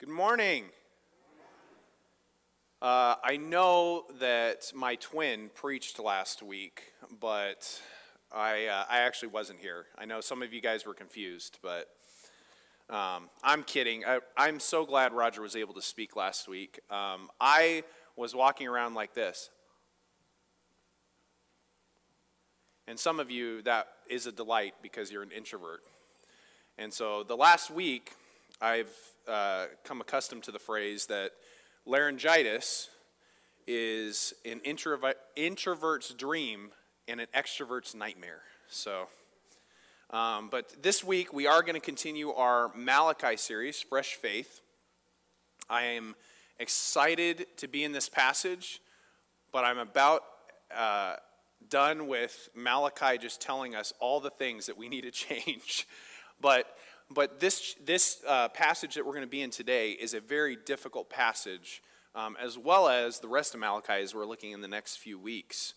Good morning. Uh, I know that my twin preached last week, but I, uh, I actually wasn't here. I know some of you guys were confused, but um, I'm kidding. I, I'm so glad Roger was able to speak last week. Um, I was walking around like this. And some of you, that is a delight because you're an introvert. And so the last week, I've uh, come accustomed to the phrase that laryngitis is an introver- introvert's dream and an extrovert's nightmare. So, um, but this week we are going to continue our Malachi series, Fresh Faith. I am excited to be in this passage, but I'm about uh, done with Malachi just telling us all the things that we need to change. but but this, this uh, passage that we're going to be in today is a very difficult passage, um, as well as the rest of Malachi as we're looking in the next few weeks.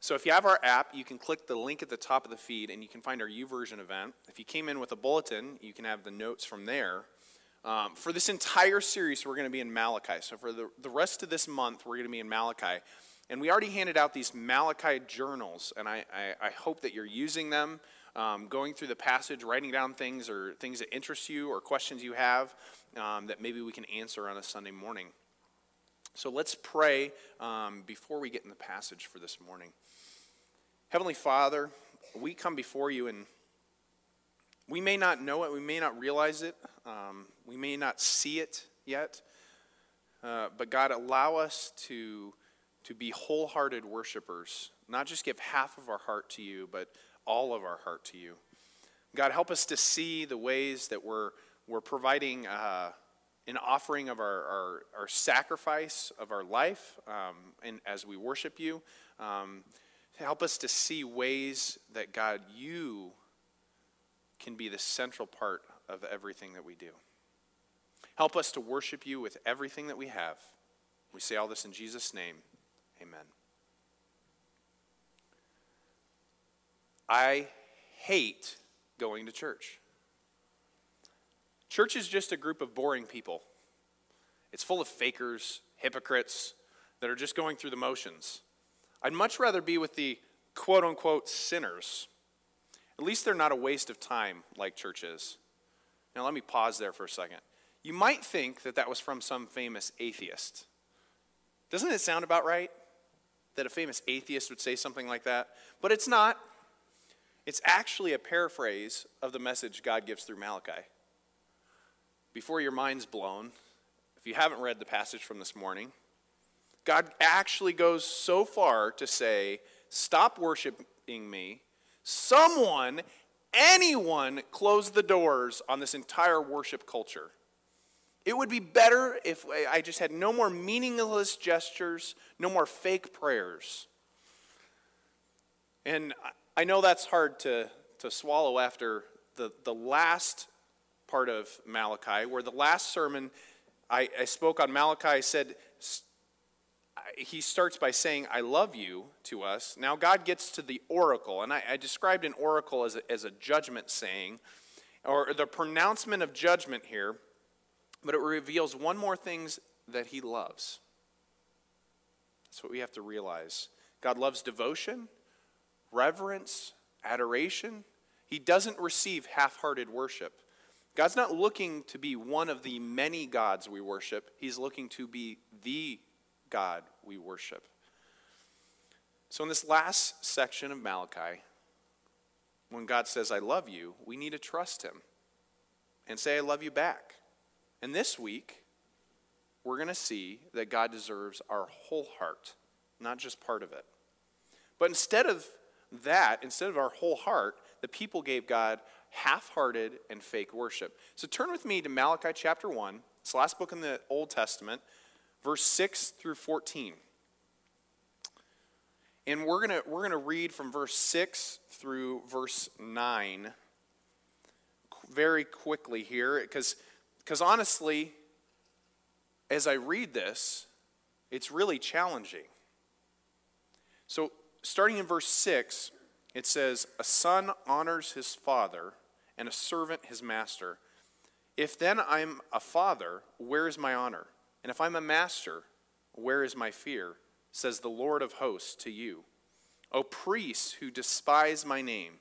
So if you have our app, you can click the link at the top of the feed and you can find our YouVersion event. If you came in with a bulletin, you can have the notes from there. Um, for this entire series, we're going to be in Malachi. So for the, the rest of this month, we're going to be in Malachi. And we already handed out these Malachi journals, and I, I, I hope that you're using them um, going through the passage, writing down things or things that interest you or questions you have um, that maybe we can answer on a Sunday morning. So let's pray um, before we get in the passage for this morning. Heavenly Father, we come before you and we may not know it, we may not realize it, um, we may not see it yet, uh, but God, allow us to, to be wholehearted worshipers, not just give half of our heart to you, but all of our heart to you. God, help us to see the ways that we're, we're providing uh, an offering of our, our, our, sacrifice of our life um, and as we worship you. Um, help us to see ways that, God, you can be the central part of everything that we do. Help us to worship you with everything that we have. We say all this in Jesus' name. Amen. I hate going to church. Church is just a group of boring people. It's full of fakers, hypocrites that are just going through the motions. I'd much rather be with the quote unquote sinners. At least they're not a waste of time like church is. Now, let me pause there for a second. You might think that that was from some famous atheist. Doesn't it sound about right? That a famous atheist would say something like that? But it's not. It's actually a paraphrase of the message God gives through Malachi. Before your mind's blown, if you haven't read the passage from this morning, God actually goes so far to say, Stop worshiping me. Someone, anyone, close the doors on this entire worship culture. It would be better if I just had no more meaningless gestures, no more fake prayers. And I know that's hard to, to swallow after the, the last part of Malachi, where the last sermon I, I spoke on Malachi, said, he starts by saying, I love you to us. Now God gets to the oracle, and I, I described an oracle as a, as a judgment saying, or the pronouncement of judgment here, but it reveals one more thing that he loves. That's what we have to realize. God loves devotion, reverence, adoration. He doesn't receive half hearted worship. God's not looking to be one of the many gods we worship, He's looking to be the God we worship. So, in this last section of Malachi, when God says, I love you, we need to trust Him and say, I love you back. And this week, we're going to see that God deserves our whole heart, not just part of it. But instead of that, instead of our whole heart, the people gave God half hearted and fake worship. So turn with me to Malachi chapter 1. It's the last book in the Old Testament, verse 6 through 14. And we're going we're going to read from verse 6 through verse 9 very quickly here because because honestly as I read this it's really challenging. So starting in verse 6, it says, A son honors his father, and a servant his master. If then I'm a father, where is my honor? And if I'm a master, where is my fear? Says the Lord of hosts to you. O priests who despise my name.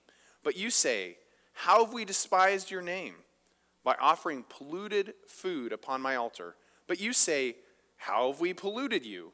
But you say, How have we despised your name? By offering polluted food upon my altar. But you say, How have we polluted you?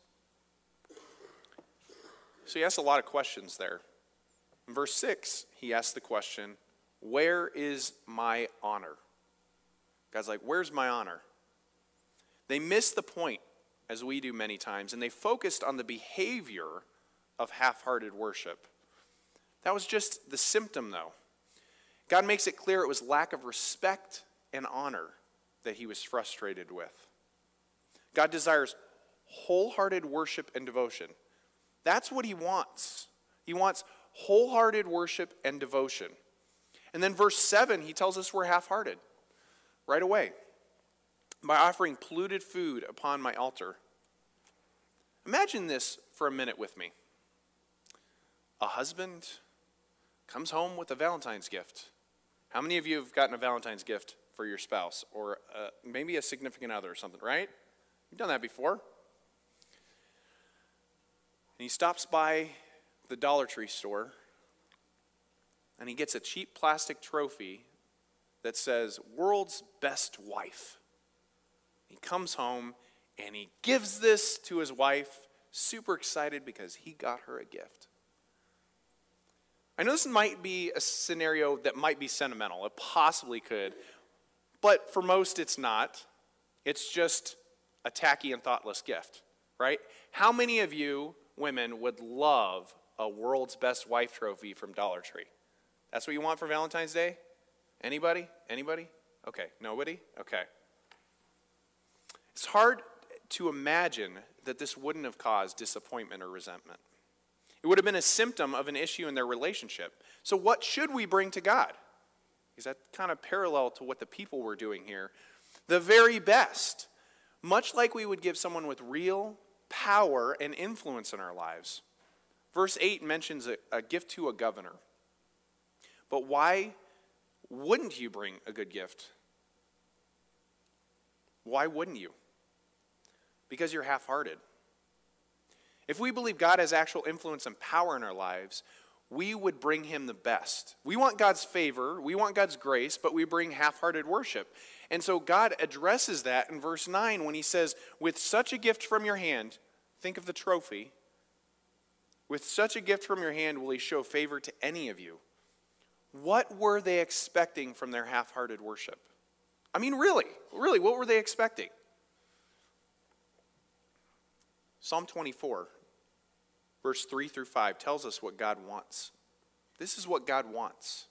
So he asks a lot of questions there. In verse 6, he asks the question, Where is my honor? God's like, Where's my honor? They miss the point, as we do many times, and they focused on the behavior of half hearted worship. That was just the symptom, though. God makes it clear it was lack of respect and honor that he was frustrated with. God desires wholehearted worship and devotion. That's what he wants. He wants wholehearted worship and devotion. And then, verse 7, he tells us we're half hearted right away by offering polluted food upon my altar. Imagine this for a minute with me. A husband comes home with a Valentine's gift. How many of you have gotten a Valentine's gift for your spouse or uh, maybe a significant other or something, right? You've done that before. And he stops by the Dollar Tree store and he gets a cheap plastic trophy that says, World's Best Wife. He comes home and he gives this to his wife, super excited because he got her a gift. I know this might be a scenario that might be sentimental. It possibly could. But for most, it's not. It's just a tacky and thoughtless gift, right? How many of you women would love a world's best wife trophy from Dollar Tree? That's what you want for Valentine's Day? Anybody? Anybody? Okay, nobody? Okay. It's hard to imagine that this wouldn't have caused disappointment or resentment. It would have been a symptom of an issue in their relationship. So, what should we bring to God? Is that kind of parallel to what the people were doing here. The very best, much like we would give someone with real power and influence in our lives. Verse 8 mentions a, a gift to a governor. But why wouldn't you bring a good gift? Why wouldn't you? Because you're half hearted. If we believe God has actual influence and power in our lives, we would bring him the best. We want God's favor, we want God's grace, but we bring half hearted worship. And so God addresses that in verse 9 when he says, With such a gift from your hand, think of the trophy, with such a gift from your hand will he show favor to any of you. What were they expecting from their half hearted worship? I mean, really, really, what were they expecting? Psalm 24 verse 3 through 5 tells us what God wants. This is what God wants.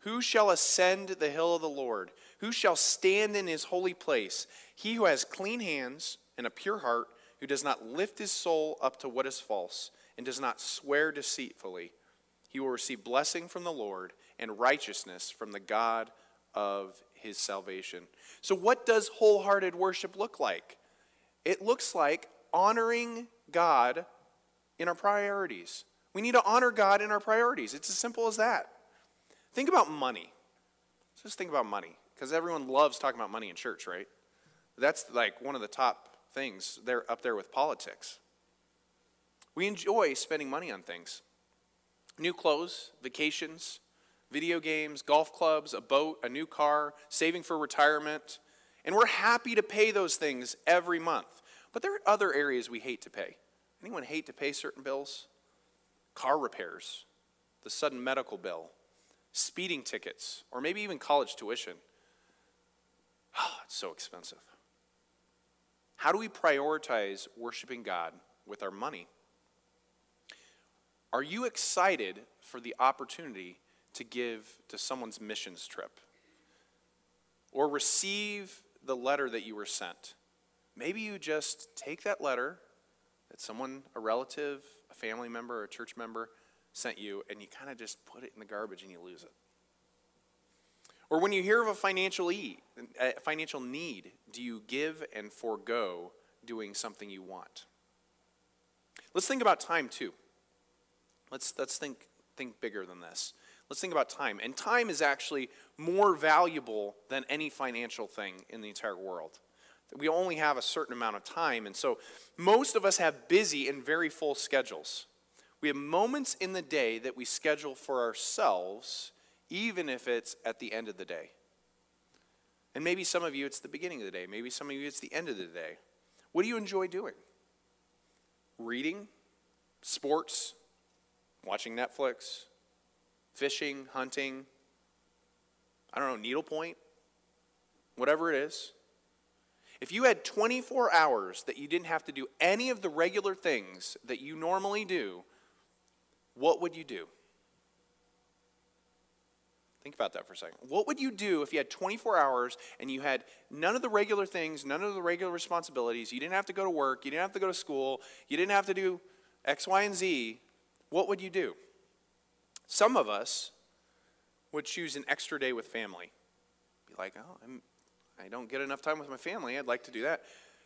Who shall ascend the hill of the Lord? Who shall stand in his holy place? He who has clean hands and a pure heart, who does not lift his soul up to what is false, and does not swear deceitfully. He will receive blessing from the Lord and righteousness from the God of his salvation. So, what does wholehearted worship look like? It looks like honoring God in our priorities. We need to honor God in our priorities. It's as simple as that. Think about money. Just think about money, because everyone loves talking about money in church, right? That's like one of the top things. They're up there with politics. We enjoy spending money on things new clothes, vacations, video games, golf clubs, a boat, a new car, saving for retirement. And we're happy to pay those things every month. But there are other areas we hate to pay. Anyone hate to pay certain bills? Car repairs, the sudden medical bill, speeding tickets, or maybe even college tuition. Oh, it's so expensive. How do we prioritize worshiping God with our money? Are you excited for the opportunity to give to someone's missions trip? Or receive the letter that you were sent. Maybe you just take that letter that someone, a relative, a family member, or a church member sent you, and you kind of just put it in the garbage and you lose it. Or when you hear of a financial, e- a financial need, do you give and forego doing something you want? Let's think about time too. Let's, let's think, think bigger than this. Let's think about time. And time is actually more valuable than any financial thing in the entire world. We only have a certain amount of time. And so most of us have busy and very full schedules. We have moments in the day that we schedule for ourselves, even if it's at the end of the day. And maybe some of you it's the beginning of the day. Maybe some of you it's the end of the day. What do you enjoy doing? Reading, sports, watching Netflix, fishing, hunting, I don't know, needlepoint, whatever it is. If you had 24 hours that you didn't have to do any of the regular things that you normally do, what would you do? Think about that for a second. What would you do if you had 24 hours and you had none of the regular things, none of the regular responsibilities? You didn't have to go to work, you didn't have to go to school, you didn't have to do X, Y, and Z. What would you do? Some of us would choose an extra day with family. Be like, oh, I'm, I don't get enough time with my family. I'd like to do that.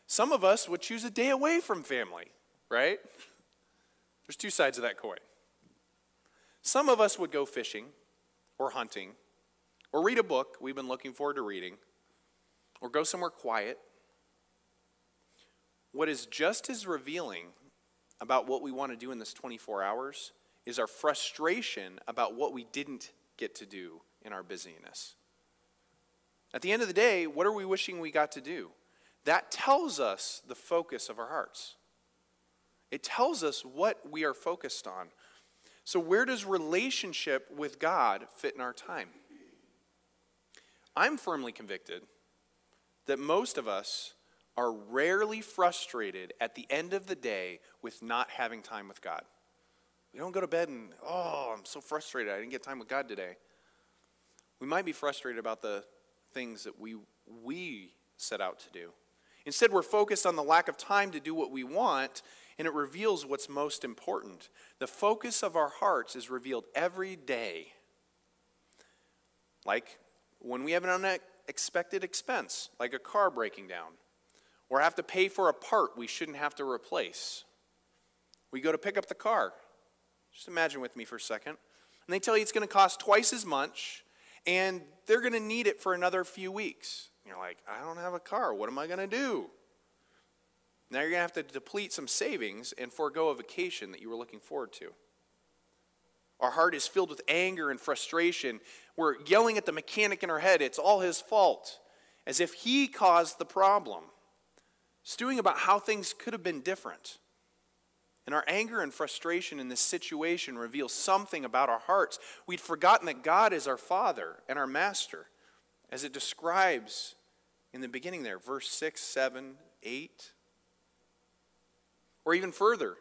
Some of us would choose a day away from family, right? There's two sides of that coin. Some of us would go fishing or hunting or read a book we've been looking forward to reading or go somewhere quiet. What is just as revealing about what we want to do in this 24 hours is our frustration about what we didn't get to do in our busyness. At the end of the day, what are we wishing we got to do? That tells us the focus of our hearts. It tells us what we are focused on. So, where does relationship with God fit in our time? I'm firmly convicted that most of us are rarely frustrated at the end of the day with not having time with God. We don't go to bed and, oh, I'm so frustrated. I didn't get time with God today. We might be frustrated about the things that we, we set out to do. Instead, we're focused on the lack of time to do what we want, and it reveals what's most important. The focus of our hearts is revealed every day. Like when we have an unexpected expense, like a car breaking down, or have to pay for a part we shouldn't have to replace. We go to pick up the car just imagine with me for a second. And they tell you it's going to cost twice as much, and they're going to need it for another few weeks. You're like, I don't have a car. What am I going to do? Now you're going to have to deplete some savings and forego a vacation that you were looking forward to. Our heart is filled with anger and frustration. We're yelling at the mechanic in our head, it's all his fault, as if he caused the problem. Stewing about how things could have been different. And our anger and frustration in this situation reveals something about our hearts. We'd forgotten that God is our Father and our Master, as it describes in the beginning there, verse 6, 7, 8. Or even further,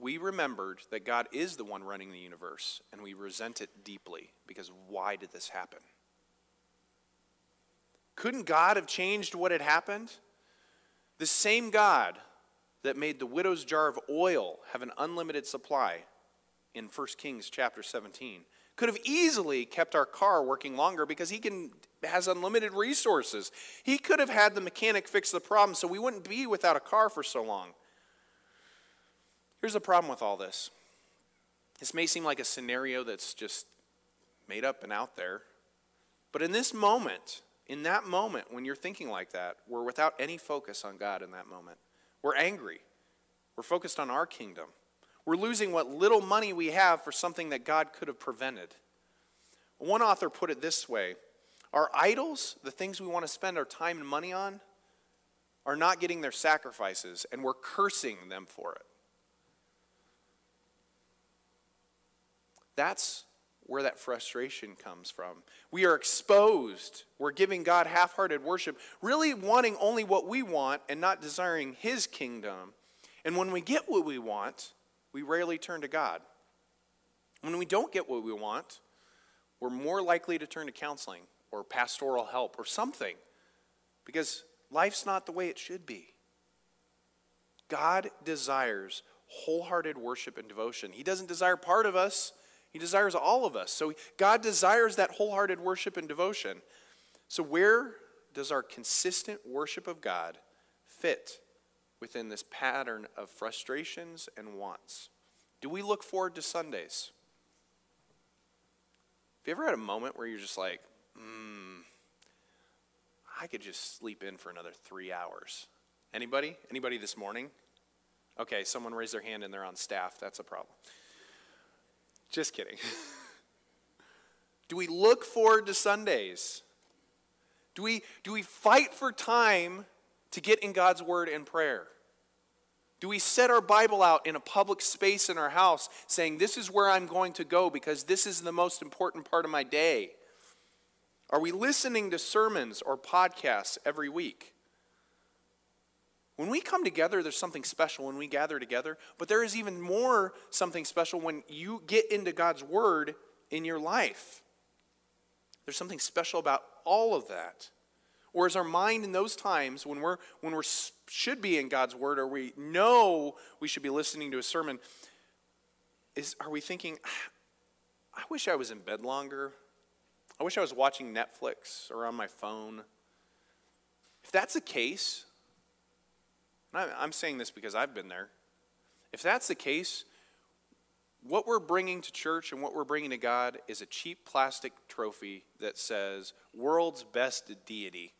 we remembered that God is the one running the universe, and we resent it deeply because why did this happen? Couldn't God have changed what had happened? The same God that made the widow's jar of oil have an unlimited supply in 1 Kings chapter 17 could have easily kept our car working longer because he can has unlimited resources. He could have had the mechanic fix the problem so we wouldn't be without a car for so long. Here's the problem with all this. This may seem like a scenario that's just made up and out there. But in this moment, in that moment when you're thinking like that, we're without any focus on God in that moment. We're angry. We're focused on our kingdom. We're losing what little money we have for something that God could have prevented. One author put it this way Our idols, the things we want to spend our time and money on, are not getting their sacrifices, and we're cursing them for it. That's where that frustration comes from. We are exposed. We're giving God half hearted worship, really wanting only what we want and not desiring His kingdom. And when we get what we want, we rarely turn to God. When we don't get what we want, we're more likely to turn to counseling or pastoral help or something because life's not the way it should be. God desires wholehearted worship and devotion. He doesn't desire part of us, He desires all of us. So God desires that wholehearted worship and devotion. So, where does our consistent worship of God fit within this pattern of frustrations and wants? Do we look forward to Sundays? Have you ever had a moment where you're just like, hmm, I could just sleep in for another three hours? Anybody? Anybody this morning? Okay, someone raised their hand and they're on staff. That's a problem. Just kidding. do we look forward to Sundays? Do we, do we fight for time to get in God's Word and prayer? Do we set our Bible out in a public space in our house saying, This is where I'm going to go because this is the most important part of my day? Are we listening to sermons or podcasts every week? When we come together, there's something special when we gather together, but there is even more something special when you get into God's Word in your life. There's something special about all of that. Or is our mind in those times when we're when we should be in God's word or we know we should be listening to a sermon is are we thinking ah, I wish I was in bed longer. I wish I was watching Netflix or on my phone. If that's the case, I'm saying this because I've been there. If that's the case, what we're bringing to church and what we're bringing to God is a cheap plastic trophy that says, World's Best Deity.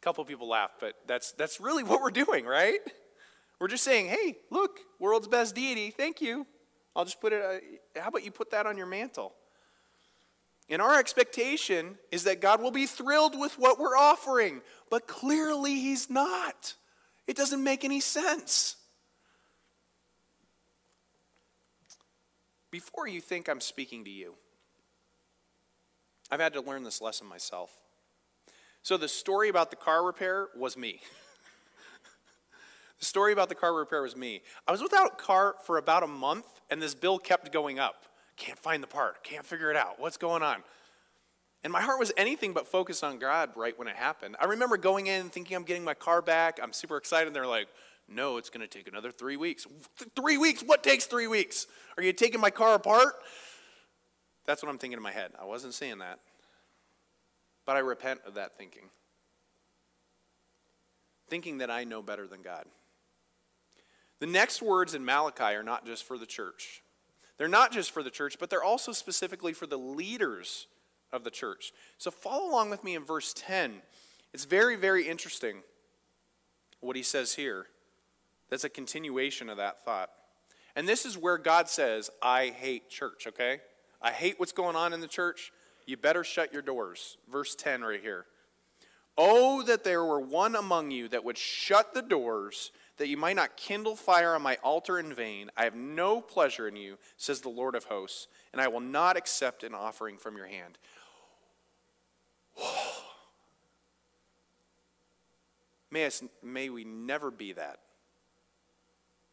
A couple people laugh, but that's, that's really what we're doing, right? We're just saying, hey, look, world's best deity, thank you. I'll just put it, uh, how about you put that on your mantle? And our expectation is that God will be thrilled with what we're offering, but clearly He's not. It doesn't make any sense. Before you think I'm speaking to you, I've had to learn this lesson myself. So, the story about the car repair was me. the story about the car repair was me. I was without a car for about a month, and this bill kept going up. Can't find the part, can't figure it out. What's going on? And my heart was anything but focused on God right when it happened. I remember going in thinking I'm getting my car back. I'm super excited. They're like, no, it's going to take another three weeks. Three weeks? What takes three weeks? Are you taking my car apart? That's what I'm thinking in my head. I wasn't saying that. But I repent of that thinking. Thinking that I know better than God. The next words in Malachi are not just for the church. They're not just for the church, but they're also specifically for the leaders of the church. So follow along with me in verse 10. It's very, very interesting what he says here. That's a continuation of that thought. And this is where God says, I hate church, okay? I hate what's going on in the church. You better shut your doors. Verse 10 right here. Oh, that there were one among you that would shut the doors, that you might not kindle fire on my altar in vain. I have no pleasure in you, says the Lord of hosts, and I will not accept an offering from your hand. may, us, may we never be that.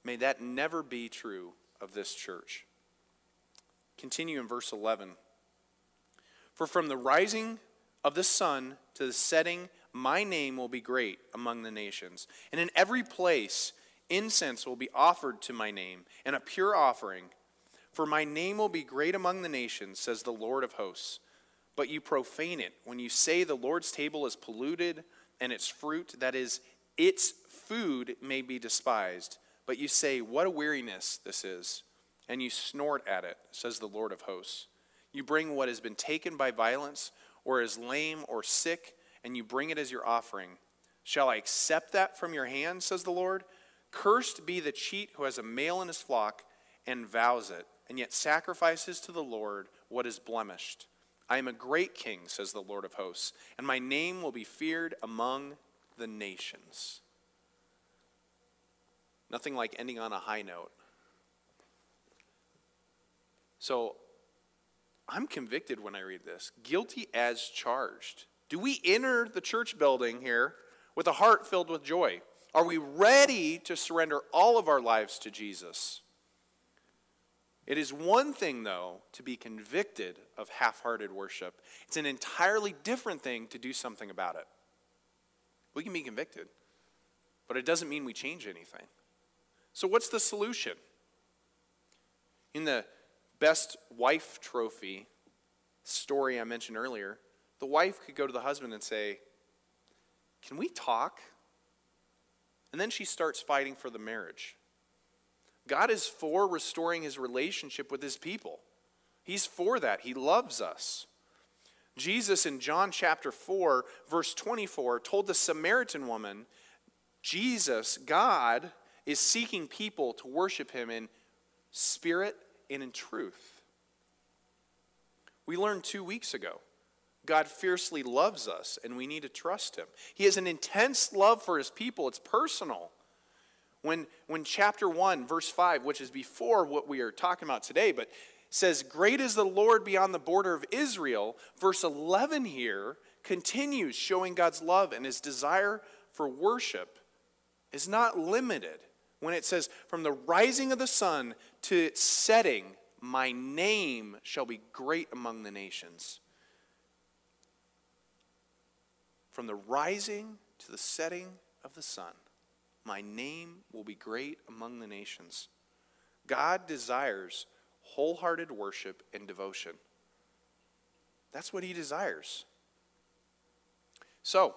May that never be true of this church. Continue in verse 11. For from the rising of the sun to the setting, my name will be great among the nations. And in every place, incense will be offered to my name, and a pure offering. For my name will be great among the nations, says the Lord of hosts. But you profane it when you say the Lord's table is polluted, and its fruit, that is, its food, may be despised. But you say, What a weariness this is, and you snort at it, says the Lord of hosts. You bring what has been taken by violence, or is lame or sick, and you bring it as your offering. Shall I accept that from your hand, says the Lord? Cursed be the cheat who has a male in his flock and vows it, and yet sacrifices to the Lord what is blemished. I am a great king, says the Lord of hosts, and my name will be feared among the nations. Nothing like ending on a high note. So I'm convicted when I read this. Guilty as charged. Do we enter the church building here with a heart filled with joy? Are we ready to surrender all of our lives to Jesus? It is one thing, though, to be convicted of half hearted worship. It's an entirely different thing to do something about it. We can be convicted, but it doesn't mean we change anything. So, what's the solution? In the best wife trophy story I mentioned earlier, the wife could go to the husband and say, Can we talk? And then she starts fighting for the marriage. God is for restoring his relationship with his people. He's for that. He loves us. Jesus in John chapter 4, verse 24, told the Samaritan woman, Jesus, God, is seeking people to worship him in spirit and in truth. We learned two weeks ago God fiercely loves us and we need to trust him. He has an intense love for his people, it's personal. When, when chapter 1, verse 5, which is before what we are talking about today, but says, Great is the Lord beyond the border of Israel, verse 11 here continues showing God's love and his desire for worship is not limited. When it says, From the rising of the sun to its setting, my name shall be great among the nations. From the rising to the setting of the sun, my name will be great among the nations. God desires wholehearted worship and devotion. That's what he desires. So,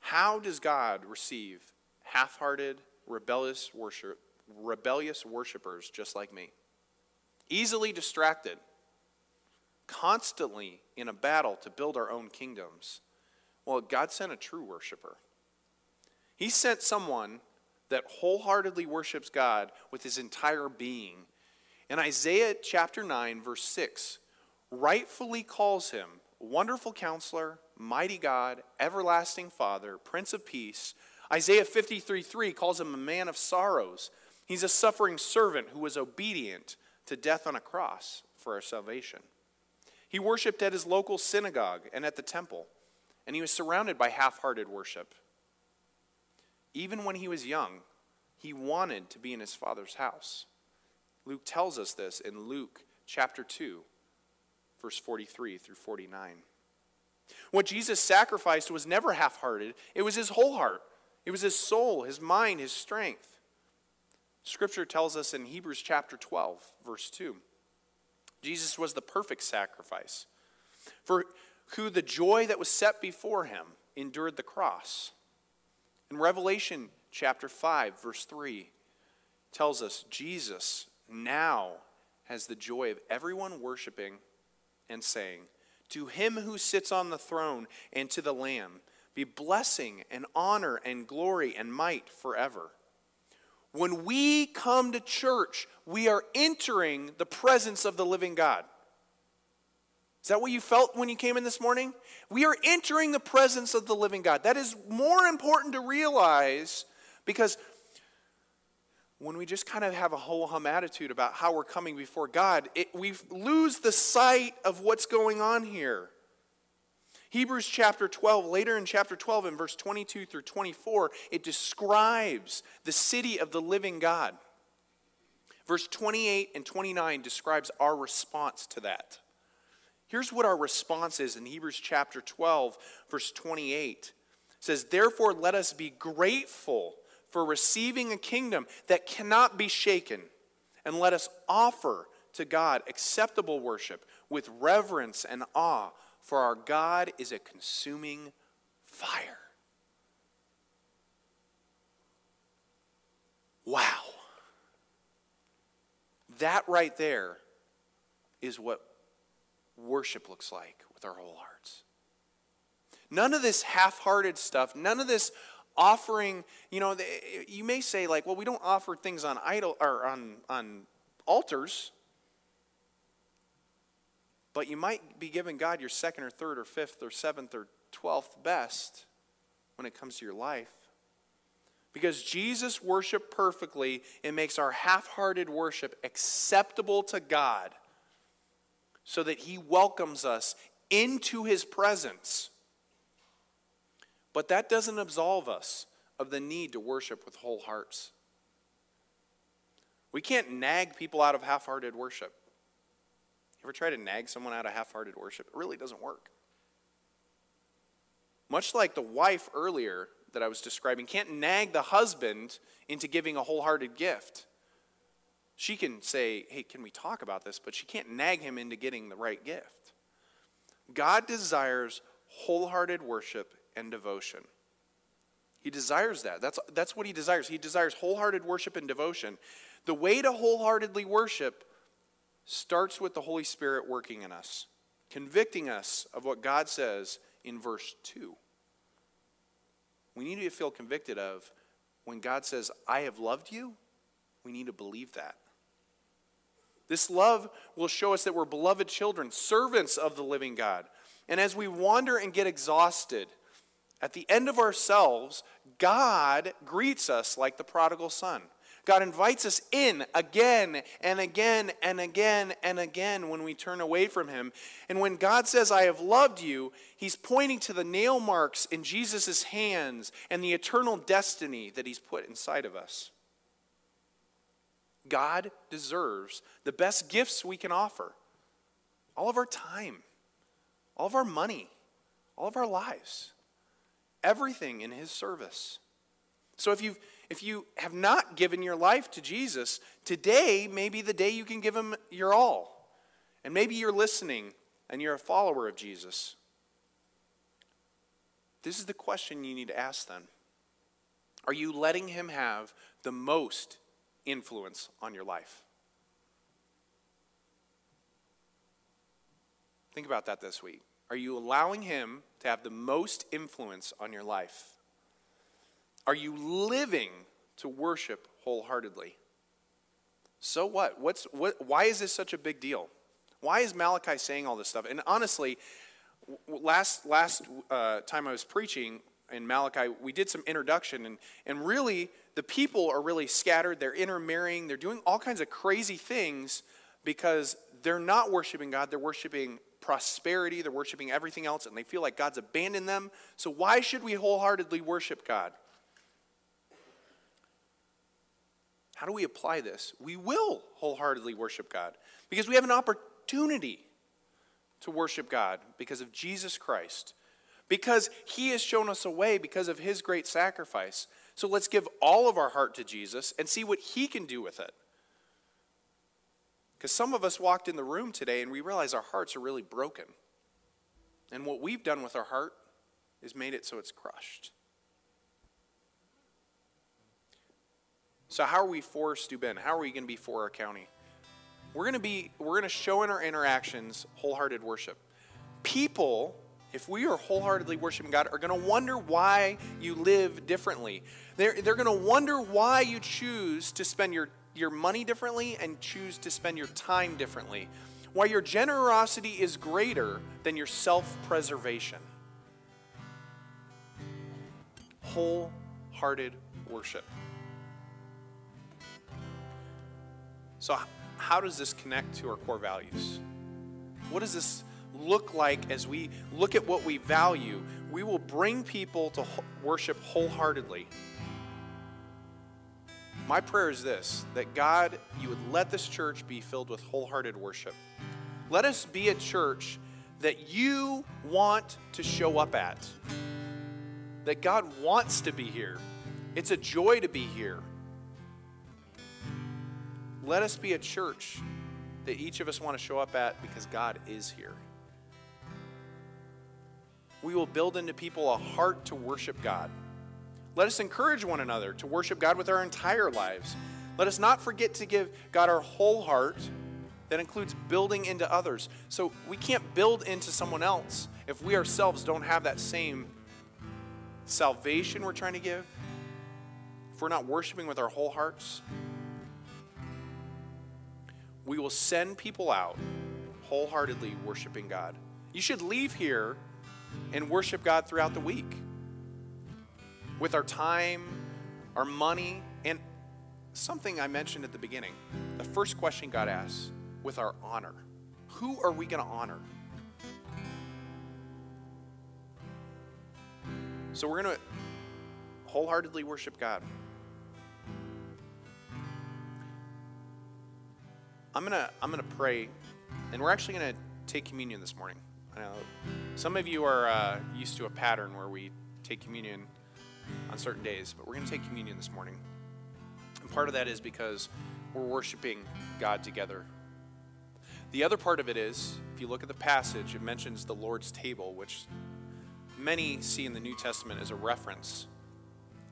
how does God receive half hearted, rebellious worship, rebellious worshipers just like me? Easily distracted, constantly in a battle to build our own kingdoms. Well, God sent a true worshiper. He sent someone that wholeheartedly worships God with his entire being. And Isaiah chapter 9, verse 6, rightfully calls him Wonderful Counselor, Mighty God, Everlasting Father, Prince of Peace. Isaiah 53 3 calls him a man of sorrows. He's a suffering servant who was obedient to death on a cross for our salvation. He worshiped at his local synagogue and at the temple, and he was surrounded by half hearted worship. Even when he was young, he wanted to be in his father's house. Luke tells us this in Luke chapter 2, verse 43 through 49. What Jesus sacrificed was never half hearted, it was his whole heart, it was his soul, his mind, his strength. Scripture tells us in Hebrews chapter 12, verse 2, Jesus was the perfect sacrifice, for who the joy that was set before him endured the cross in Revelation chapter 5, verse 3, tells us Jesus now has the joy of everyone worshiping and saying, To him who sits on the throne and to the Lamb be blessing and honor and glory and might forever. When we come to church, we are entering the presence of the living God. Is that what you felt when you came in this morning? We are entering the presence of the living God. That is more important to realize because when we just kind of have a whole hum attitude about how we're coming before God, we lose the sight of what's going on here. Hebrews chapter 12, later in chapter 12, in verse 22 through 24, it describes the city of the living God. Verse 28 and 29 describes our response to that. Here's what our response is in Hebrews chapter 12, verse 28. It says, Therefore, let us be grateful for receiving a kingdom that cannot be shaken, and let us offer to God acceptable worship with reverence and awe, for our God is a consuming fire. Wow. That right there is what worship looks like with our whole hearts. None of this half hearted stuff, none of this offering, you know, you may say, like, well, we don't offer things on idol or on, on altars. But you might be giving God your second or third or fifth or seventh or twelfth best when it comes to your life. Because Jesus worshiped perfectly, it makes our half hearted worship acceptable to God so that he welcomes us into his presence. But that doesn't absolve us of the need to worship with whole hearts. We can't nag people out of half hearted worship. You ever try to nag someone out of half hearted worship? It really doesn't work. Much like the wife earlier that I was describing can't nag the husband into giving a wholehearted gift. She can say, Hey, can we talk about this? But she can't nag him into getting the right gift. God desires wholehearted worship and devotion. He desires that. That's, that's what he desires. He desires wholehearted worship and devotion. The way to wholeheartedly worship starts with the Holy Spirit working in us, convicting us of what God says in verse 2. We need to feel convicted of when God says, I have loved you, we need to believe that. This love will show us that we're beloved children, servants of the living God. And as we wander and get exhausted, at the end of ourselves, God greets us like the prodigal son. God invites us in again and again and again and again when we turn away from Him. And when God says, I have loved you, He's pointing to the nail marks in Jesus' hands and the eternal destiny that He's put inside of us. God deserves the best gifts we can offer all of our time, all of our money, all of our lives, everything in His service. So if you've if you have not given your life to Jesus, today may be the day you can give him your all. And maybe you're listening and you're a follower of Jesus. This is the question you need to ask then. Are you letting him have the most influence on your life? Think about that this week. Are you allowing him to have the most influence on your life? Are you living to worship wholeheartedly? So what? What's, what, why is this such a big deal? Why is Malachi saying all this stuff? And honestly, last, last uh, time I was preaching in Malachi, we did some introduction, and, and really, the people are really scattered. They're intermarrying, they're doing all kinds of crazy things because they're not worshiping God, they're worshiping prosperity, they're worshiping everything else, and they feel like God's abandoned them. So, why should we wholeheartedly worship God? How do we apply this? We will wholeheartedly worship God because we have an opportunity to worship God because of Jesus Christ, because He has shown us a way because of His great sacrifice. So let's give all of our heart to Jesus and see what He can do with it. Because some of us walked in the room today and we realize our hearts are really broken. And what we've done with our heart is made it so it's crushed. So how are we for Steuben? How are we going to be for our county? We're going to be we're going to show in our interactions wholehearted worship. People, if we are wholeheartedly worshiping God, are going to wonder why you live differently. They're, they're going to wonder why you choose to spend your, your money differently and choose to spend your time differently. Why your generosity is greater than your self preservation. Wholehearted worship. So, how does this connect to our core values? What does this look like as we look at what we value? We will bring people to worship wholeheartedly. My prayer is this that God, you would let this church be filled with wholehearted worship. Let us be a church that you want to show up at, that God wants to be here. It's a joy to be here. Let us be a church that each of us want to show up at because God is here. We will build into people a heart to worship God. Let us encourage one another to worship God with our entire lives. Let us not forget to give God our whole heart. That includes building into others. So we can't build into someone else if we ourselves don't have that same salvation we're trying to give. If we're not worshiping with our whole hearts, we will send people out wholeheartedly worshiping God. You should leave here and worship God throughout the week with our time, our money, and something I mentioned at the beginning. The first question God asks with our honor who are we going to honor? So we're going to wholeheartedly worship God. I'm gonna I'm gonna pray, and we're actually gonna take communion this morning. Some of you are uh, used to a pattern where we take communion on certain days, but we're gonna take communion this morning. And part of that is because we're worshiping God together. The other part of it is, if you look at the passage, it mentions the Lord's table, which many see in the New Testament as a reference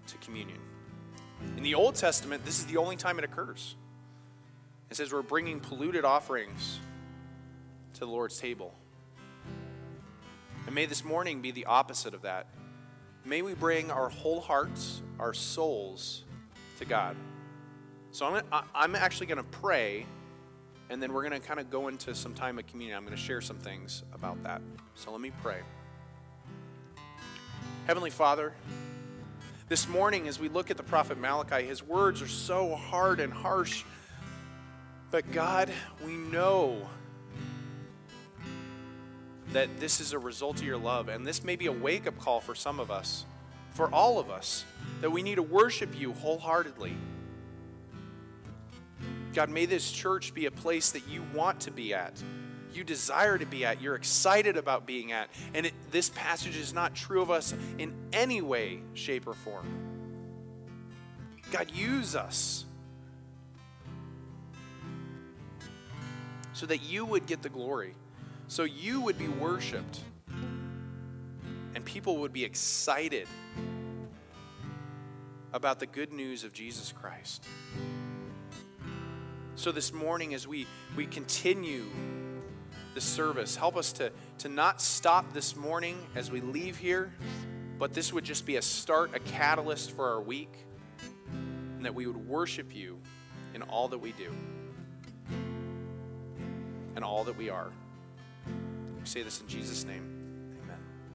to communion. In the Old Testament, this is the only time it occurs. It says we're bringing polluted offerings to the Lord's table. And may this morning be the opposite of that. May we bring our whole hearts, our souls to God. So I'm, I'm actually going to pray, and then we're going to kind of go into some time of communion. I'm going to share some things about that. So let me pray. Heavenly Father, this morning as we look at the prophet Malachi, his words are so hard and harsh. But God, we know that this is a result of your love, and this may be a wake up call for some of us, for all of us, that we need to worship you wholeheartedly. God, may this church be a place that you want to be at, you desire to be at, you're excited about being at. And it, this passage is not true of us in any way, shape, or form. God, use us so that you would get the glory, so you would be worshiped, and people would be excited about the good news of Jesus Christ. So this morning, as we, we continue the service, help us to, to not stop this morning as we leave here, but this would just be a start, a catalyst for our week, and that we would worship you in all that we do and all that we are. We say this in Jesus' name.